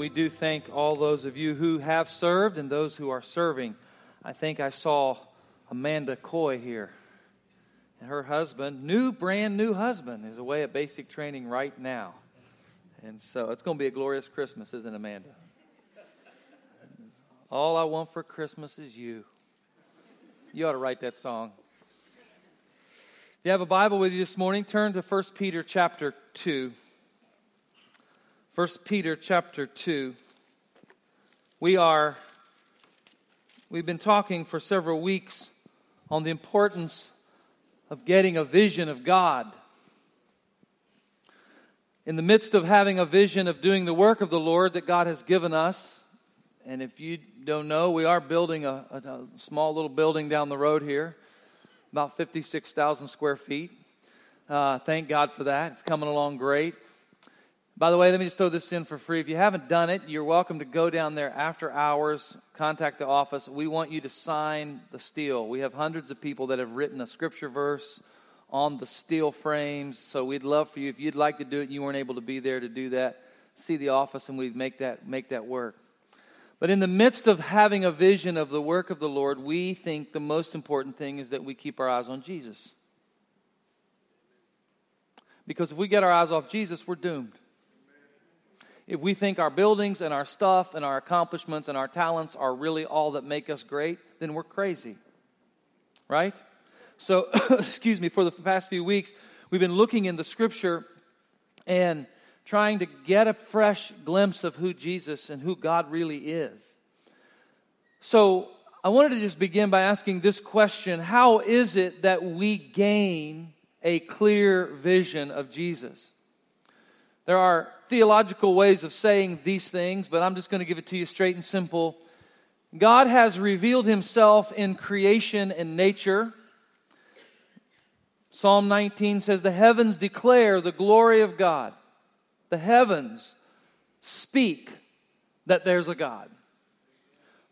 we do thank all those of you who have served and those who are serving. I think I saw Amanda Coy here. And her husband, new, brand new husband, is away at basic training right now. And so it's going to be a glorious Christmas, isn't it, Amanda? All I want for Christmas is you. You ought to write that song. If you have a Bible with you this morning, turn to 1 Peter chapter 2. 1 Peter chapter 2. We are we've been talking for several weeks on the importance of getting a vision of God. In the midst of having a vision of doing the work of the Lord that God has given us, and if you don't know, we are building a, a, a small little building down the road here, about 56,000 square feet. Uh, thank God for that. It's coming along great. By the way, let me just throw this in for free. If you haven't done it, you're welcome to go down there after hours, contact the office. We want you to sign the steel. We have hundreds of people that have written a scripture verse on the steel frames. So we'd love for you, if you'd like to do it and you weren't able to be there to do that, see the office and we'd make that, make that work. But in the midst of having a vision of the work of the Lord, we think the most important thing is that we keep our eyes on Jesus. Because if we get our eyes off Jesus, we're doomed if we think our buildings and our stuff and our accomplishments and our talents are really all that make us great, then we're crazy. Right? So, excuse me, for the past few weeks, we've been looking in the scripture and trying to get a fresh glimpse of who Jesus and who God really is. So, I wanted to just begin by asking this question How is it that we gain a clear vision of Jesus? There are theological ways of saying these things, but I'm just going to give it to you straight and simple. God has revealed himself in creation and nature. Psalm 19 says, The heavens declare the glory of God. The heavens speak that there's a God.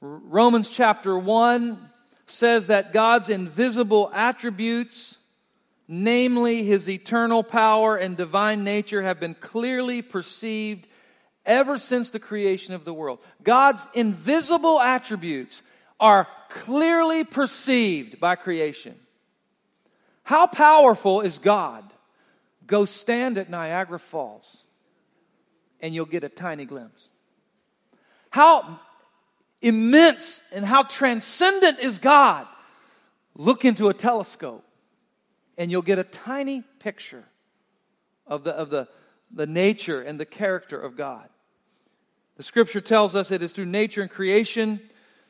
Romans chapter 1 says that God's invisible attributes namely his eternal power and divine nature, have been clearly perceived ever since the creation of the world. God's invisible attributes are clearly perceived by creation. How powerful is God? Go stand at Niagara Falls and you'll get a tiny glimpse. How immense and how transcendent is God? Look into a telescope and you'll get a tiny picture of the, of the, the nature and the character of God. The scripture tells us it is through nature and creation.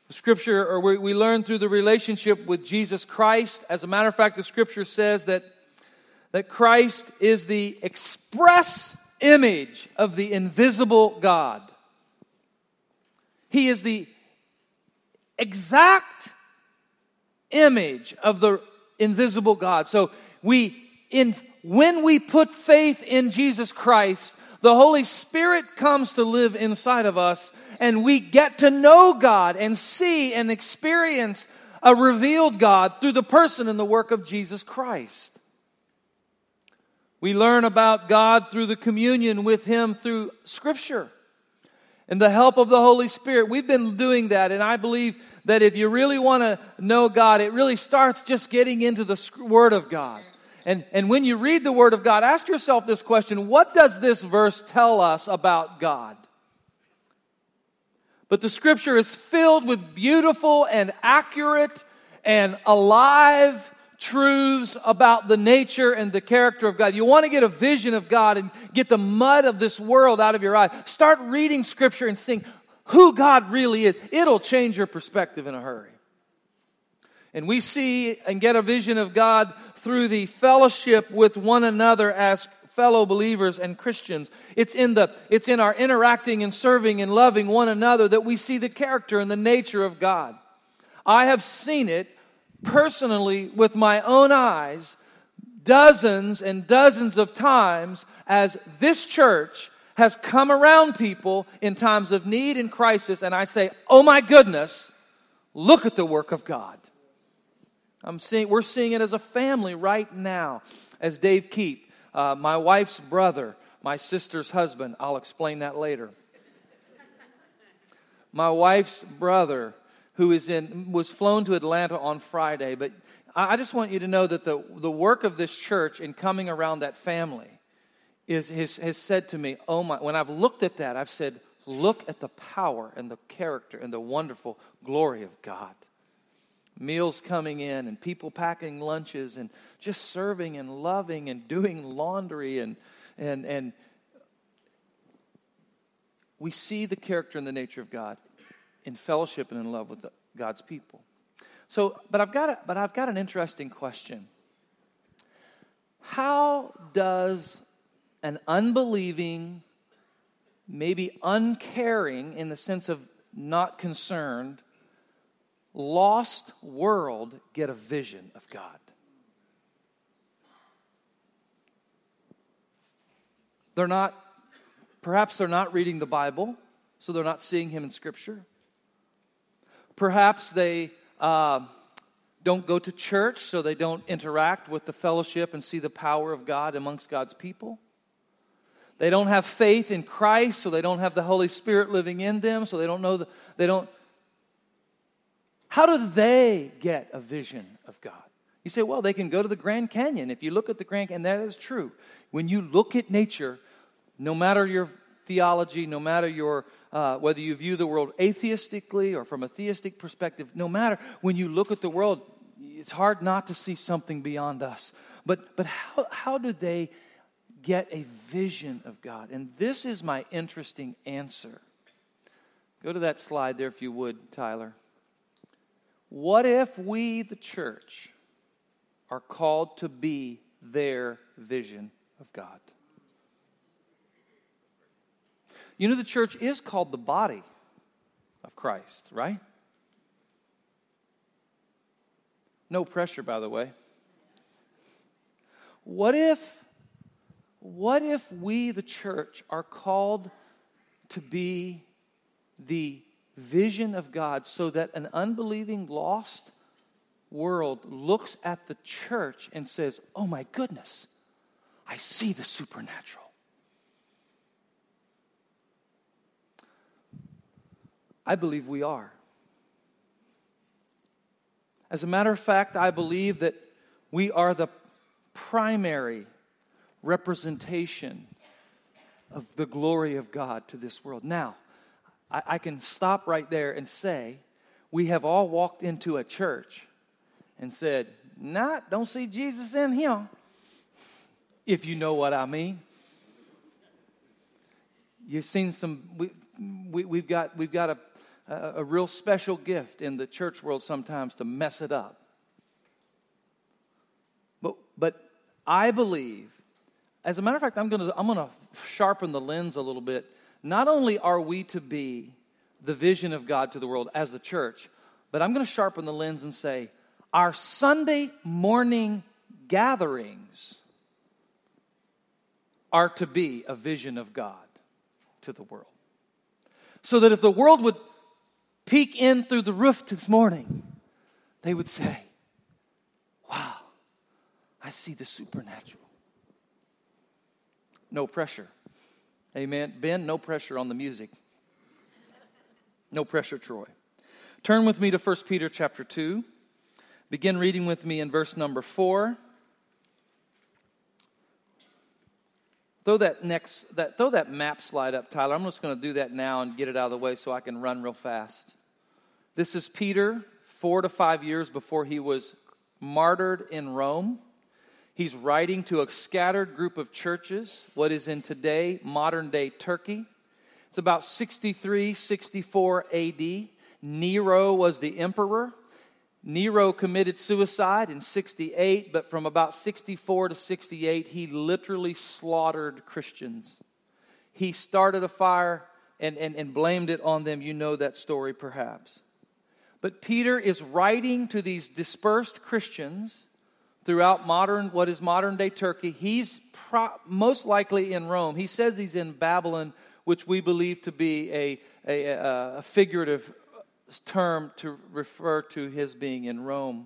The scripture, or we, we learn through the relationship with Jesus Christ. As a matter of fact, the scripture says that, that Christ is the express image of the invisible God. He is the exact image of the invisible God. So we, in, when we put faith in Jesus Christ, the Holy Spirit comes to live inside of us and we get to know God and see and experience a revealed God through the person and the work of Jesus Christ. We learn about God through the communion with Him through Scripture and the help of the Holy Spirit. We've been doing that, and I believe that if you really want to know God, it really starts just getting into the Word of God. And, and when you read the Word of God, ask yourself this question what does this verse tell us about God? But the Scripture is filled with beautiful and accurate and alive truths about the nature and the character of God. You want to get a vision of God and get the mud of this world out of your eye. Start reading Scripture and seeing, who God really is, it'll change your perspective in a hurry. And we see and get a vision of God through the fellowship with one another as fellow believers and Christians. It's in the it's in our interacting and serving and loving one another that we see the character and the nature of God. I have seen it personally with my own eyes dozens and dozens of times as this church has come around people in times of need and crisis, and I say, oh my goodness, look at the work of God. I'm seeing, we're seeing it as a family right now, as Dave Keep, uh, my wife's brother, my sister's husband. I'll explain that later. My wife's brother, who is in, was flown to Atlanta on Friday. But I just want you to know that the, the work of this church in coming around that family is, has, has said to me, oh my, when I've looked at that, I've said, look at the power and the character and the wonderful glory of God. Meals coming in and people packing lunches and just serving and loving and doing laundry and, and, and we see the character and the nature of God in fellowship and in love with God's people. So, but I've got a, but I've got an interesting question. How does an unbelieving, maybe uncaring in the sense of not concerned, lost world get a vision of God? They're not, perhaps they're not reading the Bible, so they're not seeing Him in Scripture. Perhaps they uh, don't go to church, so they don't interact with the fellowship and see the power of God amongst God's people. They don't have faith in Christ, so they don't have the Holy Spirit living in them, so they don't know the, they don't. How do they get a vision of God? You say, well, they can go to the Grand Canyon. If you look at the Grand Canyon, that is true. When you look at nature, no matter your theology, no matter your uh, whether you view the world atheistically or from a theistic perspective, no matter when you look at the world, it's hard not to see something beyond us. But, but how, how do they get a vision of God? And this is my interesting answer. Go to that slide there, if you would, Tyler. What if we, the church, are called to be their vision of God? You know, the church is called the body of Christ, right? No pressure, by the way. What if, what if we, the church, are called to be the vision of God so that an unbelieving, lost world looks at the church and says, Oh my goodness, I see the supernatural. I believe we are. As a matter of fact, I believe that we are the primary representation of the glory of God to this world. Now, I, I, can stop right there and say, we have all walked into a church and said, Nah, don't see Jesus in him, if you know what I mean. You've seen some, we, we, we've, got, we've got a a, a real special gift in the church world sometimes to mess it up. But, but I believe, as a matter of fact, I'm going to I'm to sharpen the lens a little bit. Not only are we to be the vision of God to the world as a church, but I'm going to sharpen the lens and say our Sunday morning gatherings are to be a vision of God to the world. So that if the world would peek in through the roof this morning, they would say, Wow, I see the supernatural. No pressure. Amen. Ben, no pressure on the music. No pressure, Troy. Turn with me to 1 Peter chapter 2. Begin reading with me in verse number 4. Throw that next that throw that map slide up, Tyler. I'm just going to do that now and get it out of the way so I can run real fast. This is Peter, four to five years before he was martyred in Rome. He's writing to a scattered group of churches, what is in today modern day Turkey. It's about 63, 64 AD. Nero was the emperor. Nero committed suicide in 68, but from about 64 to 68, he literally slaughtered Christians. He started a fire and, and, and blamed it on them. You know that story perhaps. But Peter is writing to these dispersed Christians throughout modern, what is modern day Turkey. He's pro- most likely in Rome. He says he's in Babylon, which we believe to be a, a, a figurative term to refer to his being in Rome.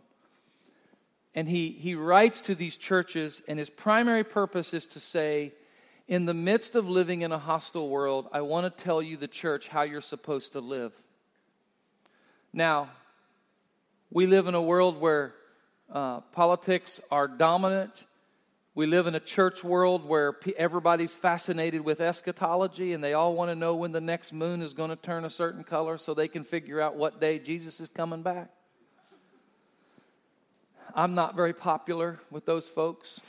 And he, he writes to these churches, and his primary purpose is to say, in the midst of living in a hostile world, I want to tell you, the church, how you're supposed to live. Now, we live in a world where uh, politics are dominant. We live in a church world where everybody's fascinated with eschatology and they all want to know when the next moon is going to turn a certain color so they can figure out what day Jesus is coming back. I'm not very popular with those folks.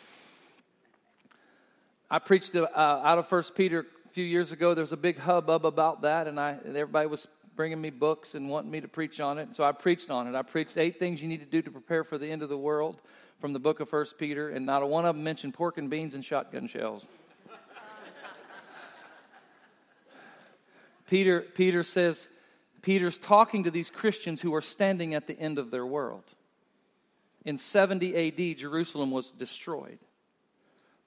I preached uh, out of First Peter a few years ago. There was a big hubbub about that, and, I, and everybody was bringing me books and wanting me to preach on it. So I preached on it. I preached eight things you need to do to prepare for the end of the world from the book of First Peter, and not a one of them mentioned pork and beans and shotgun shells. Peter, Peter says, Peter's talking to these Christians who are standing at the end of their world. In 70 AD, Jerusalem was destroyed.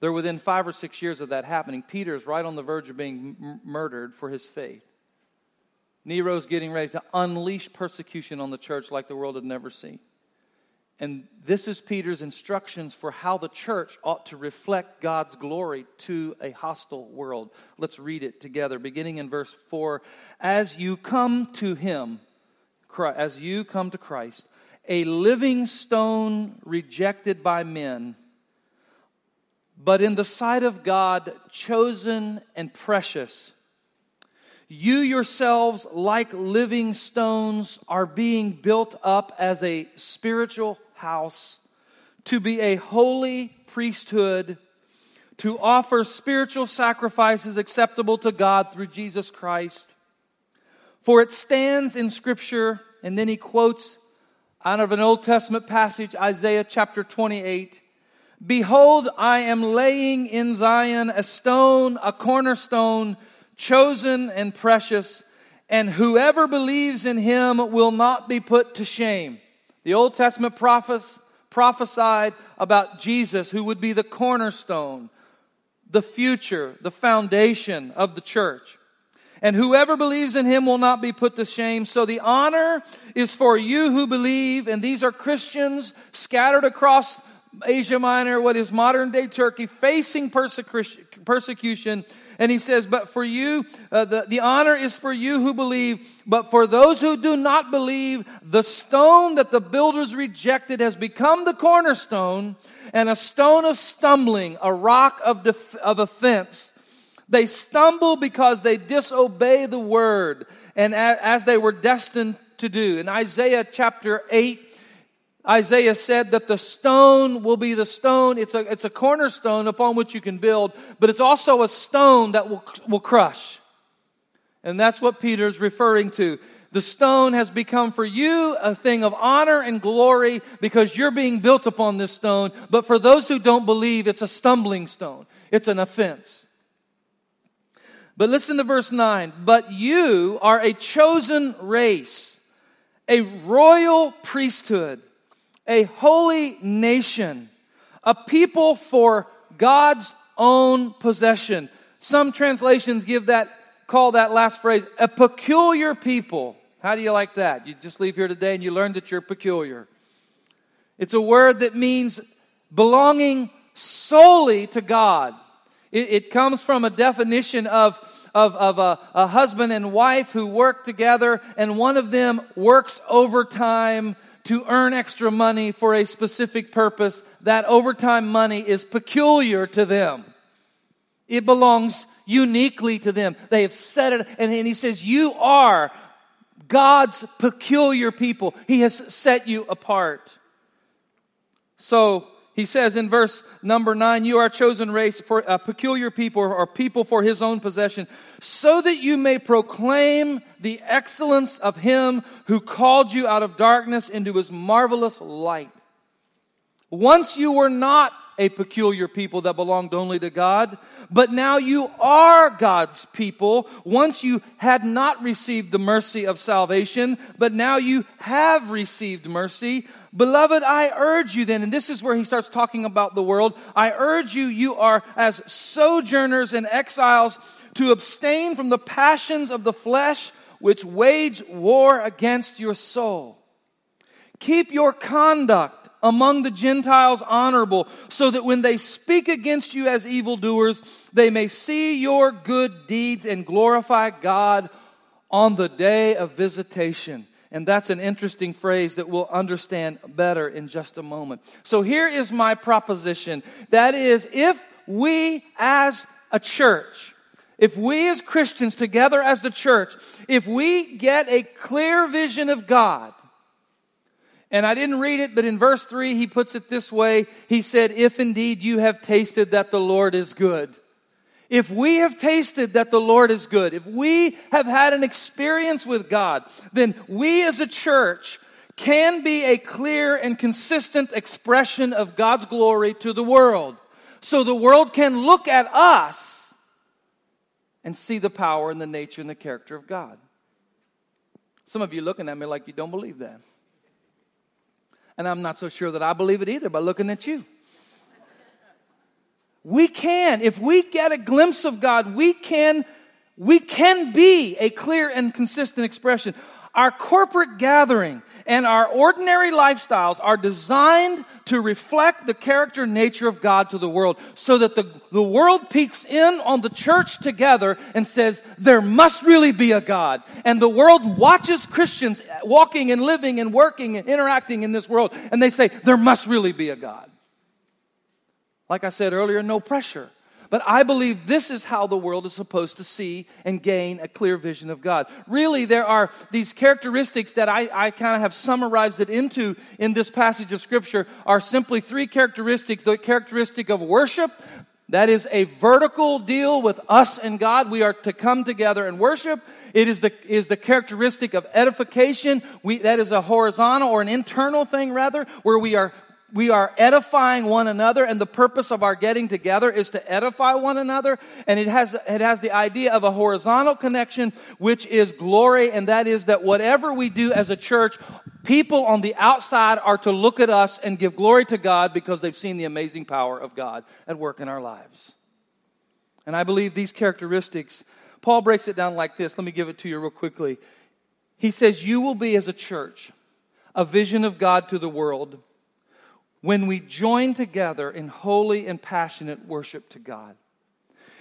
They're within five or six years of that happening. Peter is right on the verge of being m- murdered for his faith. Nero's getting ready to unleash persecution on the church like the world had never seen. And this is Peter's instructions for how the church ought to reflect God's glory to a hostile world. Let's read it together, beginning in verse 4. As you come to him, as you come to Christ, a living stone rejected by men but in the sight of God, chosen and precious. You yourselves, like living stones, are being built up as a spiritual house to be a holy priesthood, to offer spiritual sacrifices acceptable to God through Jesus Christ. For it stands in Scripture, and then he quotes out of an Old Testament passage, Isaiah chapter 28. Behold, I am laying in Zion a stone, a cornerstone, chosen and precious, and whoever believes in him will not be put to shame. The Old Testament prophets prophesied about Jesus, who would be the cornerstone, the future, the foundation of the church. And whoever believes in him will not be put to shame. So the honor is for you who believe, and these are Christians scattered across Asia Minor, what is modern day Turkey, facing persecution. And he says, But for you, uh, the, the honor is for you who believe. But for those who do not believe, the stone that the builders rejected has become the cornerstone and a stone of stumbling, a rock of, def- of offense. They stumble because they disobey the word and as they were destined to do. In Isaiah chapter 8, Isaiah said that the stone will be the stone. It's a, it's a cornerstone upon which you can build, but it's also a stone that will, will crush. And that's what Peter's referring to. The stone has become for you a thing of honor and glory because you're being built upon this stone. But for those who don't believe, it's a stumbling stone. It's an offense. But listen to verse 9. But you are a chosen race, a royal priesthood a holy nation, a people for God's own possession. Some translations give that, call that last phrase, a peculiar people. How do you like that? You just leave here today and you learn that you're peculiar. It's a word that means belonging solely to God. It, it comes from a definition of, of, of a, a husband and wife who work together, and one of them works overtime to earn extra money for a specific purpose, that overtime money is peculiar to them. It belongs uniquely to them. They have said it, and, and he says, You are God's peculiar people. He has set you apart. So, he says in verse number nine, You are a chosen race for a peculiar people or people for his own possession, so that you may proclaim the excellence of him who called you out of darkness into his marvelous light. Once you were not a peculiar people that belonged only to God, but now you are God's people. Once you had not received the mercy of salvation, but now you have received mercy. Beloved, I urge you then, and this is where he starts talking about the world. I urge you, you are as sojourners and exiles to abstain from the passions of the flesh which wage war against your soul. Keep your conduct among the Gentiles honorable, so that when they speak against you as evildoers, they may see your good deeds and glorify God on the day of visitation. And that's an interesting phrase that we'll understand better in just a moment. So here is my proposition. That is, if we as a church, if we as Christians together as the church, if we get a clear vision of God, and I didn't read it, but in verse 3, he puts it this way. He said, If indeed you have tasted that the Lord is good. If we have tasted that the Lord is good, if we have had an experience with God, then we as a church can be a clear and consistent expression of God's glory to the world. So the world can look at us and see the power and the nature and the character of God. Some of you looking at me like you don't believe that. And I'm not so sure that I believe it either by looking at you. We can, if we get a glimpse of God, we can, we can be a clear and consistent expression. Our corporate gathering and our ordinary lifestyles are designed to reflect the character and nature of God to the world so that the, the world peeks in on the church together and says, there must really be a God. And the world watches Christians walking and living and working and interacting in this world and they say, there must really be a God. Like I said earlier, no pressure. But I believe this is how the world is supposed to see and gain a clear vision of God. Really, there are these characteristics that I, I kind of have summarized it into in this passage of Scripture are simply three characteristics. The characteristic of worship, that is a vertical deal with us and God. We are to come together and worship. It is the, is the characteristic of edification. We, that is a horizontal or an internal thing rather, where we are we are edifying one another and the purpose of our getting together is to edify one another and it has it has the idea of a horizontal connection which is glory and that is that whatever we do as a church people on the outside are to look at us and give glory to God because they've seen the amazing power of God at work in our lives. And I believe these characteristics Paul breaks it down like this. Let me give it to you real quickly. He says you will be as a church a vision of God to the world when we join together in holy and passionate worship to God.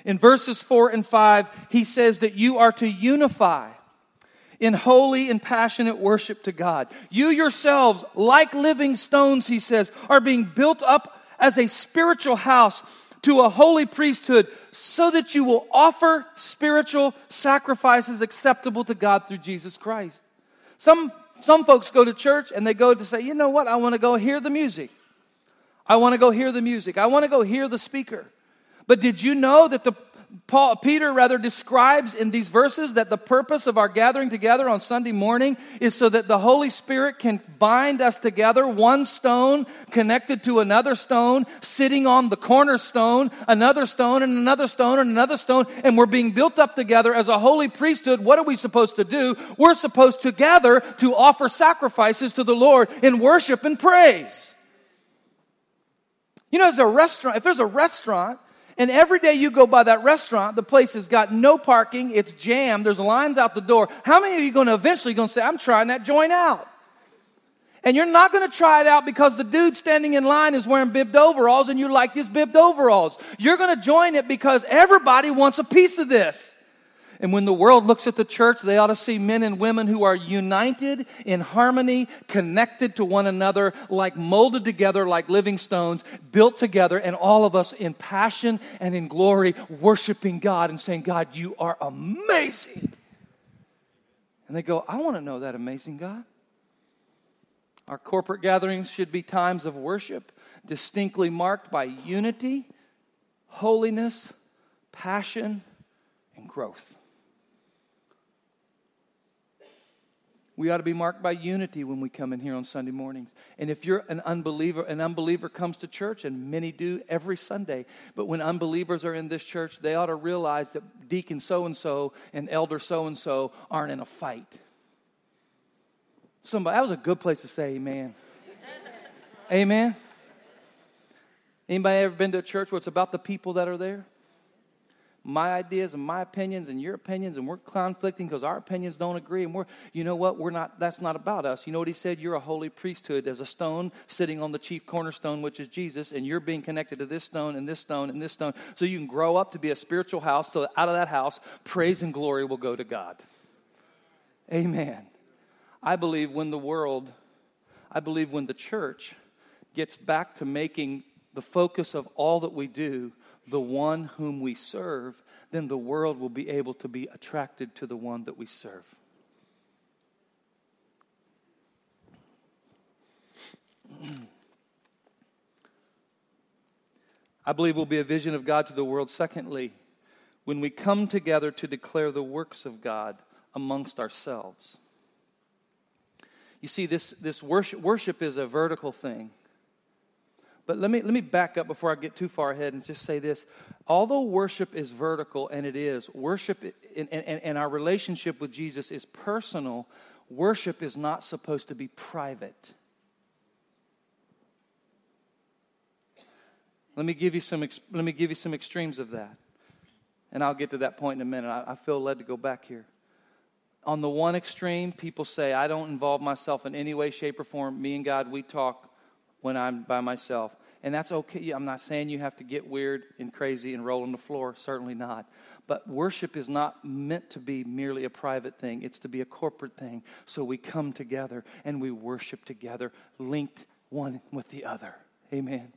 In verses 4 and 5, he says that you are to unify in holy and passionate worship to God. You yourselves, like living stones, he says, are being built up as a spiritual house to a holy priesthood so that you will offer spiritual sacrifices acceptable to God through Jesus Christ. Some, some folks go to church and they go to say, you know what, I want to go hear the music. I want to go hear the music. I want to go hear the speaker. But did you know that the Paul, Peter rather describes in these verses that the purpose of our gathering together on Sunday morning is so that the Holy Spirit can bind us together, one stone connected to another stone, sitting on the cornerstone, another stone and another stone and another stone, and we're being built up together as a holy priesthood. What are we supposed to do? We're supposed to gather to offer sacrifices to the Lord in worship and praise. You know, there's a restaurant, if there's a restaurant, and every day you go by that restaurant, the place has got no parking, it's jammed, there's lines out the door. How many of you going to eventually going to say, I'm trying that joint out? And you're not going to try it out because the dude standing in line is wearing bibbed overalls and you like these bibbed overalls. You're going to join it because everybody wants a piece of this. And when the world looks at the church, they ought to see men and women who are united in harmony, connected to one another, like molded together like living stones, built together, and all of us in passion and in glory, worshiping God and saying, God, you are amazing. And they go, I want to know that amazing God. Our corporate gatherings should be times of worship, distinctly marked by unity, holiness, passion, and growth. We ought to be marked by unity when we come in here on Sunday mornings. And if you're an unbeliever, an unbeliever comes to church, and many do every Sunday. But when unbelievers are in this church, they ought to realize that deacon so and so and elder so and so aren't in a fight. Somebody, that was a good place to say amen. amen. Anybody ever been to a church where it's about the people that are there? My ideas and my opinions and your opinions and we're conflicting because our opinions don't agree and we're you know what? We're not that's not about us. You know what he said? You're a holy priesthood. As a stone sitting on the chief cornerstone which is jesus and you're being connected to this stone and this stone and this stone. So you can grow up to be a spiritual house so out of that house praise and glory will go to god. Amen. I believe when the world, I believe when the church gets back to making the focus of all that we do the one whom we serve, then the world will be able to be attracted to the one that we serve. I believe will be a vision of God to the world. Secondly, when we come together to declare the works of God amongst ourselves. You see, this, this worship, worship is a vertical thing. But let me, let me back up before I get too far ahead and just say this. Although worship is vertical, and it is, worship and, and, and our relationship with Jesus is personal, worship is not supposed to be private. Let me give you some, let me give you some extremes of that. And I'll get to that point in a minute. I, I feel led to go back here. On the one extreme, people say, I don't involve myself in any way, shape, or form. Me and God, we talk when I'm by myself. And that's okay. I'm not saying you have to get weird and crazy and roll on the floor. Certainly not. But worship is not meant to be merely a private thing, it's to be a corporate thing. So we come together and we worship together, linked one with the other. Amen.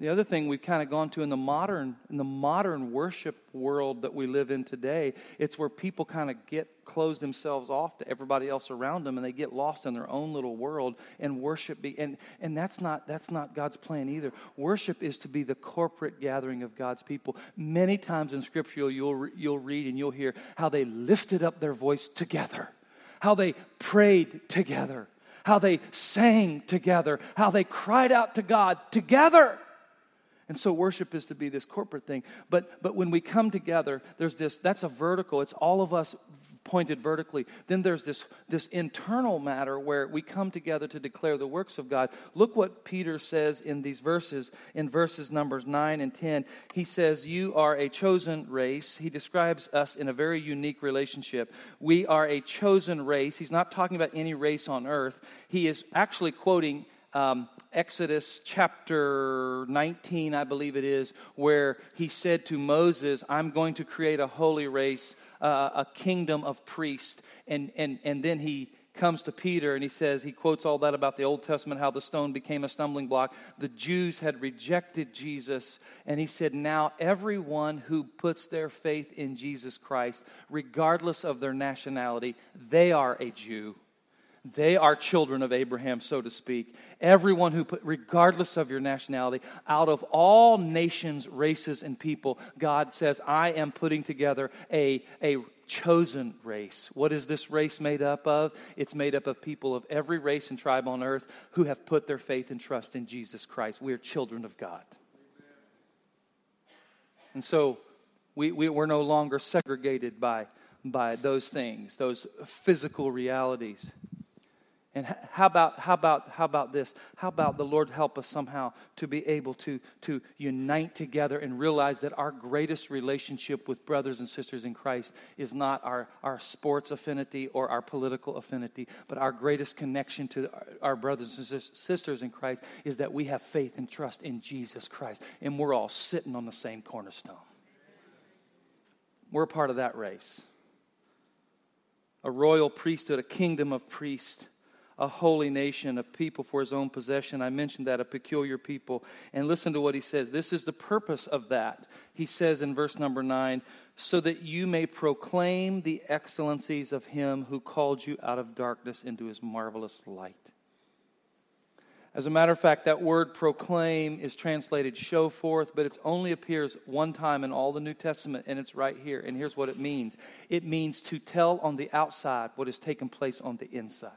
The other thing we've kind of gone to in the modern in the modern worship world that we live in today, it's where people kind of get close themselves off to everybody else around them and they get lost in their own little world and worship be and and that's not that's not God's plan either. Worship is to be the corporate gathering of God's people. Many times in scripture you'll you'll read and you'll hear how they lifted up their voice together. How they prayed together. How they sang together. How they cried out to God together. And so worship is to be this corporate thing. But, but when we come together, there's this, that's a vertical. It's all of us pointed vertically. Then there's this, this internal matter where we come together to declare the works of God. Look what Peter says in these verses, in verses numbers 9 and 10. He says, You are a chosen race. He describes us in a very unique relationship. We are a chosen race. He's not talking about any race on earth. He is actually quoting um, Exodus chapter 19, I believe it is, where he said to Moses, I'm going to create a holy race, uh, a kingdom of priests. And, and, and then he comes to Peter and he says, he quotes all that about the Old Testament, how the stone became a stumbling block. The Jews had rejected Jesus. And he said, now everyone who puts their faith in Jesus Christ, regardless of their nationality, they are a Jew. They are children of Abraham, so to speak. Everyone who put, regardless of your nationality, out of all nations, races, and people, God says, I am putting together a, a chosen race. What is this race made up of? It's made up of people of every race and tribe on earth who have put their faith and trust in Jesus Christ. We are children of God. And so we, we, we're no longer segregated by, by those things, those physical realities. And how about, how about, how about this? How about the Lord help us somehow to be able to, to unite together and realize that our greatest relationship with brothers and sisters in Christ is not our, our sports affinity or our political affinity, but our greatest connection to our brothers and sisters in Christ is that we have faith and trust in Jesus Christ. And we're all sitting on the same cornerstone. We're part of that race. A royal priesthood, a kingdom of priests a holy nation, a people for his own possession. I mentioned that, a peculiar people. And listen to what he says. This is the purpose of that. He says in verse number nine, so that you may proclaim the excellencies of him who called you out of darkness into his marvelous light. As a matter of fact, that word proclaim is translated show forth, but it only appears one time in all the New Testament, and it's right here. And here's what it means it means to tell on the outside what has taken place on the inside.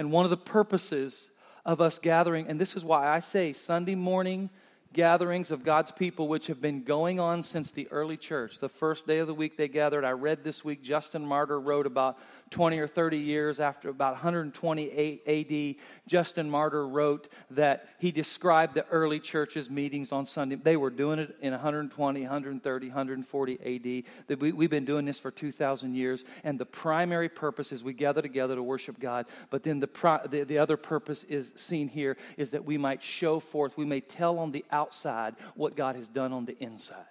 And one of the purposes of us gathering, and this is why I say Sunday morning gatherings of God's people, which have been going on since the early church. The first day of the week they gathered. I read this week, Justin Martyr wrote about 20 or 30 years after about 120 AD. Justin Martyr wrote that he described the early church's meetings on Sunday. They were doing it in 120, 130, 140 AD. That We've been doing this for 2,000 years, and the primary purpose is we gather together to worship God. But then the, the, the other purpose is seen here is that we might show forth, we may tell on the outside what God has done on the inside.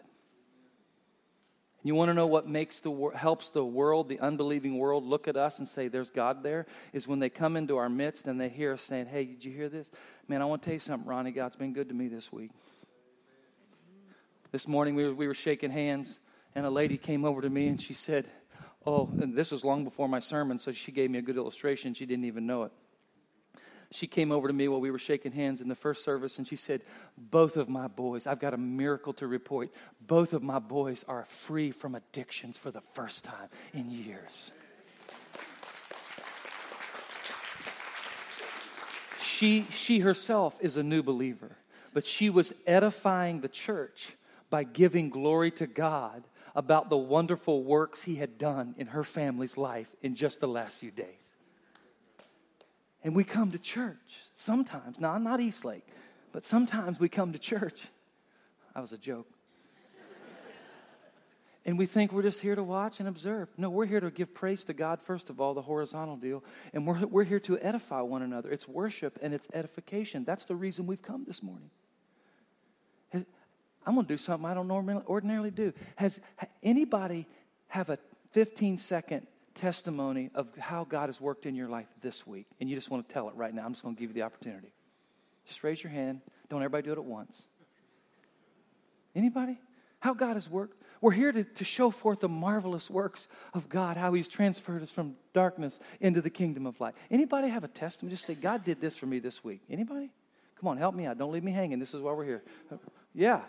You want to know what makes the helps the world, the unbelieving world, look at us and say, "There's God there"? Is when they come into our midst and they hear us saying, "Hey, did you hear this? Man, I want to tell you something, Ronnie. God's been good to me this week." This morning we were, we were shaking hands, and a lady came over to me and she said, "Oh," and this was long before my sermon, so she gave me a good illustration. She didn't even know it she came over to me while we were shaking hands in the first service and she said, Both of my boys, I've got a miracle to report. Both of my boys are free from addictions for the first time in years. She, she herself is a new believer, but she was edifying the church by giving glory to God about the wonderful works He had done in her family's life in just the last few days. And we come to church sometimes. Now, I'm not Eastlake, but sometimes we come to church. That was a joke. and we think we're just here to watch and observe. No, we're here to give praise to God, first of all, the horizontal deal. And we're, we're here to edify one another. It's worship and it's edification. That's the reason we've come this morning. I'm going to do something I don't normally, ordinarily do. Has anybody have a 15 second testimony of how God has worked in your life this week, and you just want to tell it right now, I'm just going to give you the opportunity. Just raise your hand. Don't everybody do it at once. Anybody? How God has worked? We're here to, to show forth the marvelous works of God, how He's transferred us from darkness into the kingdom of light. Anybody have a testimony? Just say, God did this for me this week. Anybody? Come on, help me out. Don't leave me hanging. This is why we're here. Yeah.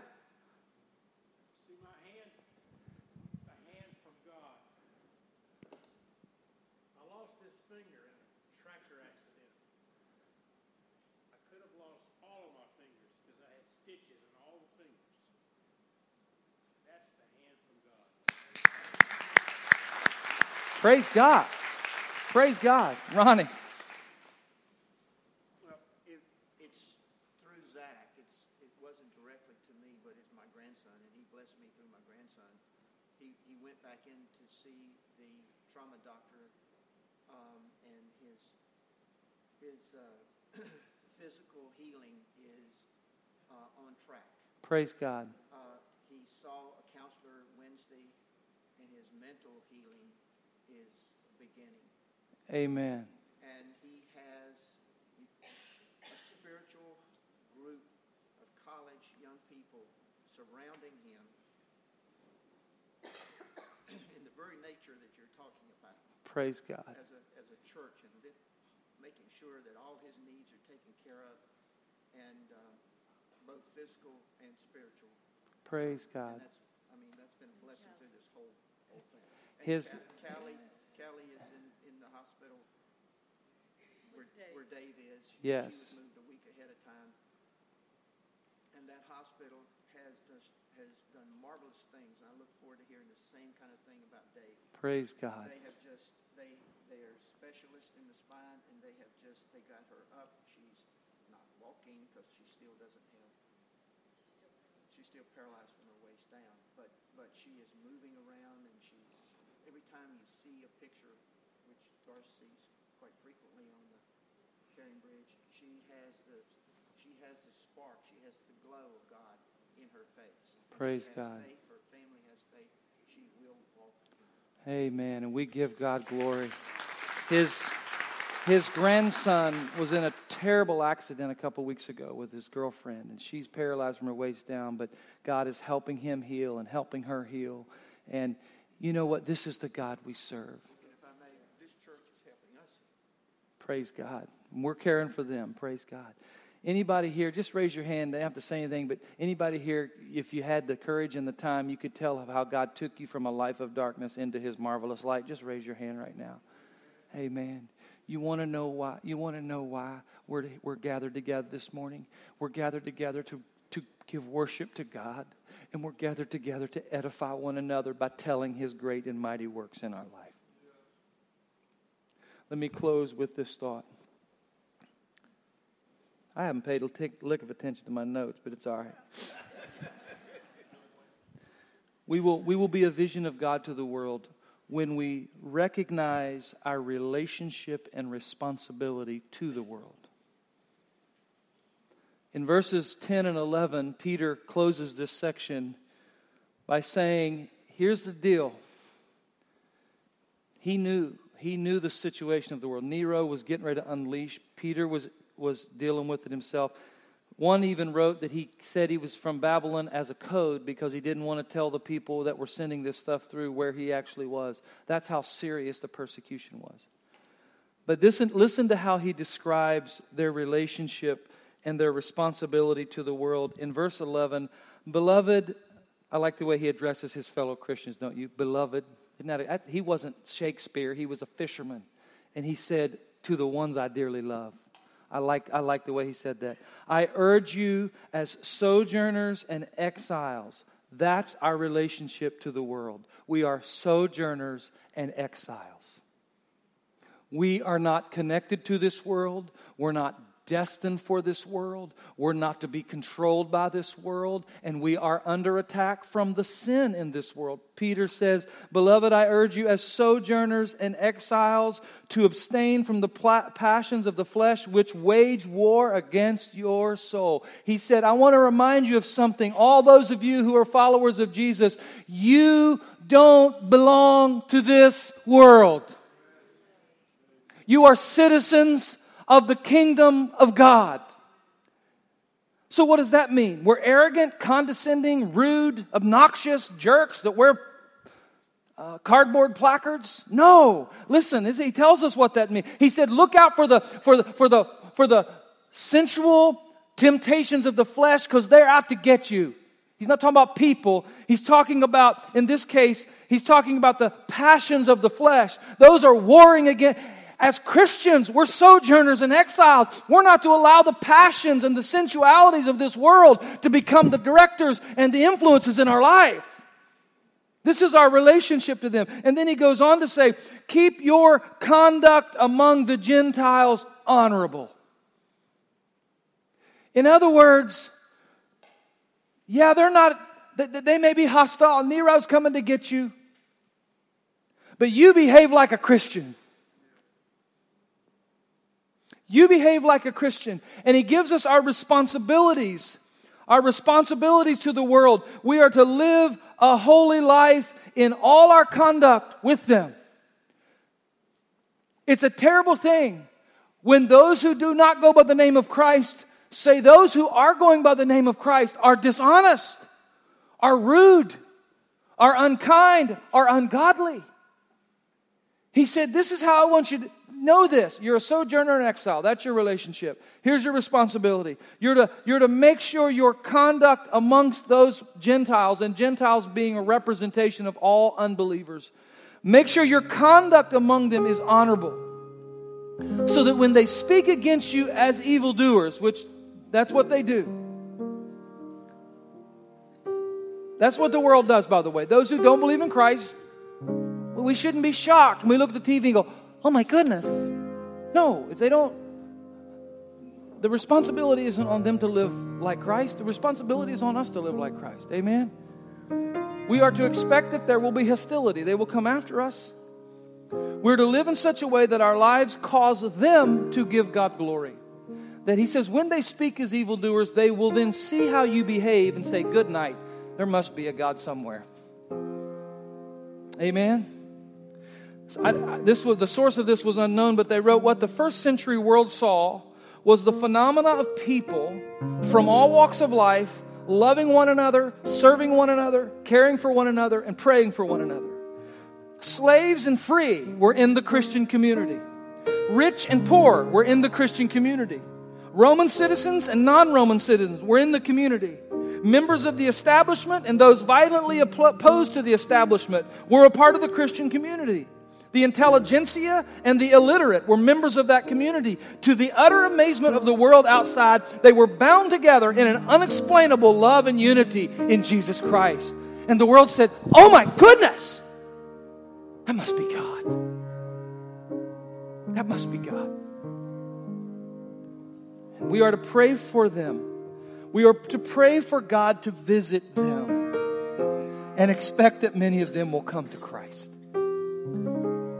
Praise God. Praise God. Ronnie. Well, it, it's through Zach. It's, it wasn't directly to me, but it's my grandson, and he blessed me through my grandson. He, he went back in to see the trauma doctor, um, and his, his uh, physical healing is uh, on track. Praise God. Uh, he saw a counselor Wednesday, and his mental healing is beginning. Amen. And he has a spiritual group of college young people surrounding him in the very nature that you're talking about. Praise God. As a, as a church and making sure that all his needs are taken care of and uh, both physical and spiritual. Praise God. And that's, I mean, that's been a blessing through this whole, whole thing. And his Callie, Callie is in, in the hospital where, where Dave is. Yes. She was moved a week ahead of time. And that hospital has, does, has done marvelous things. And I look forward to hearing the same kind of thing about Dave. Praise God. They have just, they, they are specialists in the spine and they have just, they got her up. She's not walking because she still doesn't have, she's still paralyzed from her waist down. But, but she is moving around and she's every time you see a picture, which Doris sees quite frequently on the Caring Bridge, she has the she has the spark, she has the glow of God in her face. Praise God. Faith, her family has faith. She will walk. Amen. And we give God glory. His his grandson was in a terrible accident a couple weeks ago with his girlfriend, and she's paralyzed from her waist down, but God is helping him heal and helping her heal. And you know what? This is the God we serve. Praise God. We're caring for them. Praise God. Anybody here, just raise your hand. They don't have to say anything, but anybody here, if you had the courage and the time, you could tell how God took you from a life of darkness into his marvelous light. Just raise your hand right now. Amen. You want to know why? You want to know why we're, we're gathered together this morning? We're gathered together to, to give worship to God and we're gathered together to edify one another by telling his great and mighty works in our life. Let me close with this thought. I haven't paid a lick of attention to my notes, but it's all right. we, will, we will be a vision of God to the world when we recognize our relationship and responsibility to the world. In verses 10 and 11, Peter closes this section by saying here's the deal. He knew. He knew the situation of the world. Nero was getting ready to unleash. Peter was, was dealing with it himself. One even wrote that he said he was from Babylon as a code because he didn't want to tell the people that were sending this stuff through where he actually was. That's how serious the persecution was. But listen, listen to how he describes their relationship and their responsibility to the world. In verse 11, Beloved, I like the way he addresses his fellow Christians, don't you? Beloved. Isn't that he wasn't Shakespeare, he was a fisherman. And he said, To the ones I dearly love. I like, I like the way he said that. I urge you as sojourners and exiles. That's our relationship to the world. We are sojourners and exiles. We are not connected to this world. We're not destined for this world. We're not to be controlled by this world, and we are under attack from the sin in this world. Peter says, Beloved, I urge you as sojourners and exiles to abstain from the passions of the flesh which wage war against your soul. He said, I want to remind you of something. All those of you who are followers of Jesus, you don't belong to this world. You are citizens of the kingdom of God. So, what does that mean? We're arrogant, condescending, rude, obnoxious jerks that wear uh, cardboard placards? No. Listen, he tells us what that means. He said, "Look out for the for the for the for the sensual temptations of the flesh, because they're out to get you." He's not talking about people. He's talking about, in this case, he's talking about the passions of the flesh. Those are warring against. As Christians, we're sojourners and exiles. We're not to allow the passions and the sensualities of this world to become the directors and the influences in our life. This is our relationship to them. And then he goes on to say, keep your conduct among the Gentiles honorable. In other words, yeah, they're not, they may be hostile. Nero's coming to get you. But you behave like a Christian. You behave like a Christian. And He gives us our responsibilities, our responsibilities to the world. We are to live a holy life in all our conduct with them. It's a terrible thing when those who do not go by the name of Christ say those who are going by the name of Christ are dishonest, are rude, are unkind, are ungodly. He said, This is how I want you to know this. You're a sojourner and exile. That's your relationship. Here's your responsibility. You're to, you're to make sure your conduct amongst those Gentiles, and Gentiles being a representation of all unbelievers, make sure your conduct among them is honorable. So that when they speak against you as evildoers, which that's what they do. That's what the world does, by the way. Those who don't believe in Christ, we shouldn't be shocked when we look at the TV and go, oh my goodness. No, if they don't, the responsibility isn't on them to live like Christ. The responsibility is on us to live like Christ. Amen? We are to expect that there will be hostility, they will come after us. We're to live in such a way that our lives cause them to give God glory. That He says, when they speak as evildoers, they will then see how you behave and say, Good night. There must be a God somewhere. Amen? I, this was the source of this was unknown, but they wrote what the first century world saw was the phenomena of people from all walks of life loving one another, serving one another, caring for one another, and praying for one another. Slaves and free were in the Christian community. Rich and poor were in the Christian community. Roman citizens and non Roman citizens were in the community. Members of the establishment and those violently opposed to the establishment were a part of the Christian community. The intelligentsia and the illiterate were members of that community. To the utter amazement of the world outside, they were bound together in an unexplainable love and unity in Jesus Christ. And the world said, Oh my goodness, that must be God. That must be God. And we are to pray for them. We are to pray for God to visit them and expect that many of them will come to Christ.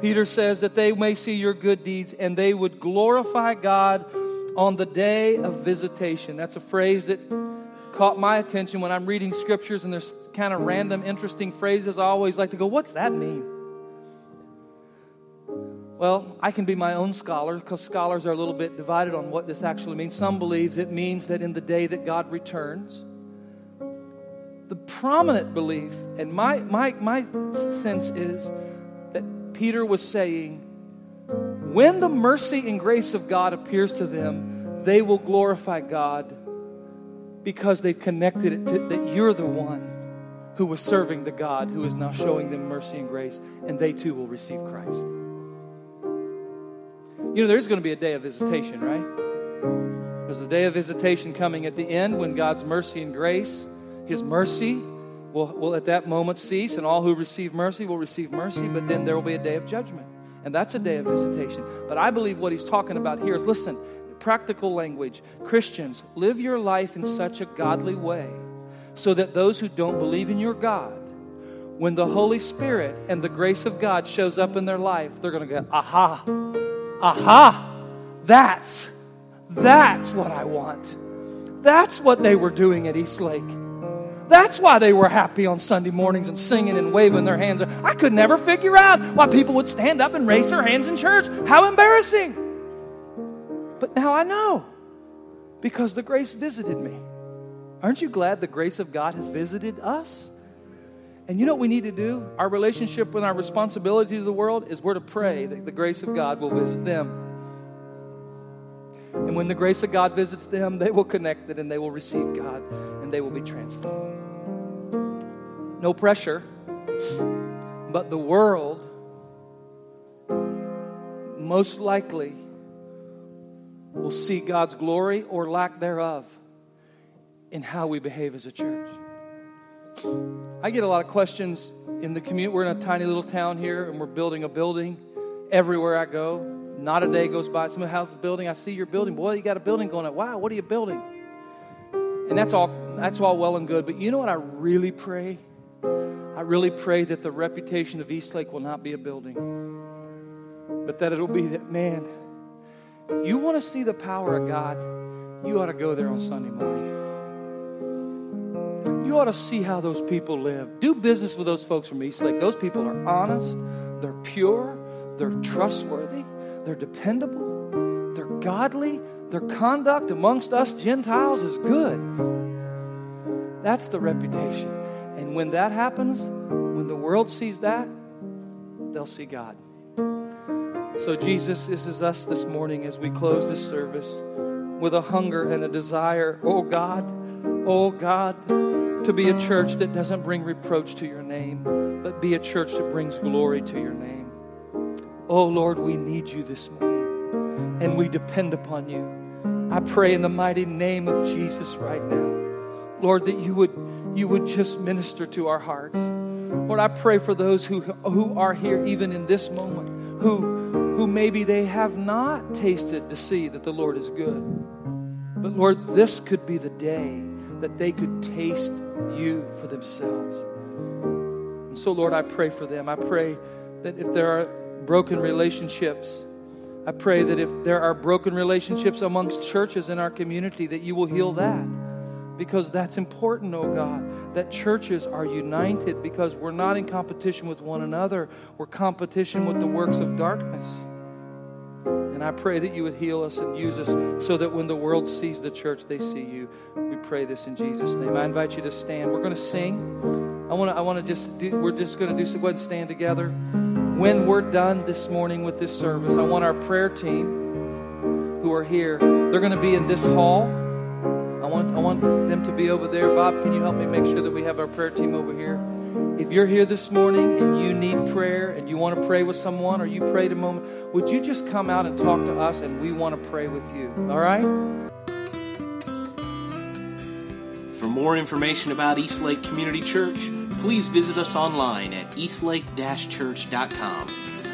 Peter says that they may see your good deeds and they would glorify God on the day of visitation. That's a phrase that caught my attention when I'm reading scriptures and there's kind of random, interesting phrases. I always like to go, What's that mean? Well, I can be my own scholar because scholars are a little bit divided on what this actually means. Some believes it means that in the day that God returns, the prominent belief, and my, my, my sense is Peter was saying, when the mercy and grace of God appears to them, they will glorify God because they've connected it to that you're the one who was serving the God who is now showing them mercy and grace, and they too will receive Christ. You know, there's going to be a day of visitation, right? There's a day of visitation coming at the end when God's mercy and grace, His mercy, will, will at that moment cease, and all who receive mercy will receive mercy, but then there will be a day of judgment. And that's a day of visitation. But I believe what he's talking about here is listen, practical language. Christians, live your life in such a godly way so that those who don't believe in your God, when the Holy Spirit and the grace of God shows up in their life, they're going to go, aha, aha, that's, that's what I want. That's what they were doing at Eastlake. That's why they were happy on Sunday mornings and singing and waving their hands. I could never figure out why people would stand up and raise their hands in church. How embarrassing. But now I know because the grace visited me. Aren't you glad the grace of God has visited us? And you know what we need to do? Our relationship with our responsibility to the world is we're to pray that the grace of God will visit them. And when the grace of God visits them, they will connect it and they will receive God and they will be transformed. No pressure, but the world most likely will see God's glory or lack thereof in how we behave as a church. I get a lot of questions in the community. We're in a tiny little town here, and we're building a building everywhere I go. Not a day goes by. Some house is building. I see your building. Boy, you got a building going up. Wow, what are you building? And that's all. That's all well and good. But you know what I really pray? I really pray that the reputation of Eastlake will not be a building, but that it'll be that man. You want to see the power of God? You ought to go there on Sunday morning. You ought to see how those people live. Do business with those folks from Eastlake. Those people are honest, they're pure, they're trustworthy, they're dependable, they're godly, their conduct amongst us Gentiles is good. That's the reputation. And when that happens, when the world sees that, they'll see God. So, Jesus, this is us this morning as we close this service with a hunger and a desire, oh God, oh God to be a church that doesn't bring reproach to your name, but be a church that brings glory to your name. Oh Lord, we need you this morning and we depend upon you. I pray in the mighty name of Jesus right now, Lord, that you would you would just minister to our hearts. Lord, I pray for those who who are here even in this moment, who who maybe they have not tasted to see that the Lord is good. But Lord, this could be the day that they could taste you for themselves. And so, Lord, I pray for them. I pray that if there are broken relationships, I pray that if there are broken relationships amongst churches in our community, that you will heal that. Because that's important, oh God, that churches are united because we're not in competition with one another, we're competition with the works of darkness. And I pray that you would heal us and use us so that when the world sees the church, they see you. We pray this in Jesus' name. I invite you to stand. We're going to sing. I want to. I want to just. Do, we're just going to do. So go ahead and stand together. When we're done this morning with this service, I want our prayer team, who are here, they're going to be in this hall. I want. I want them to be over there. Bob, can you help me make sure that we have our prayer team over here? If you're here this morning and you need prayer and you want to pray with someone or you prayed a moment, would you just come out and talk to us and we want to pray with you? All right? For more information about Eastlake Community Church, please visit us online at eastlake-church.com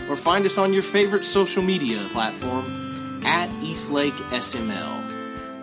or find us on your favorite social media platform at Eastlake SML.